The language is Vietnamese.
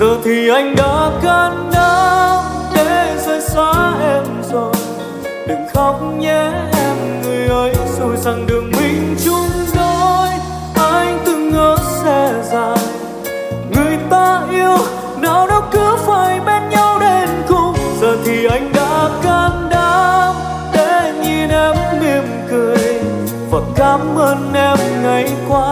giờ thì anh đã can đảm để rời xa em rồi. Đừng khóc nhé em, người ơi rồi rằng đường mình chung đôi. Anh từng ngỡ sẽ dài. Người ta yêu nào đâu cứ phải bên nhau đến cùng. Giờ thì anh đã can đảm để nhìn em mỉm cười. Và cảm ơn em ngày qua.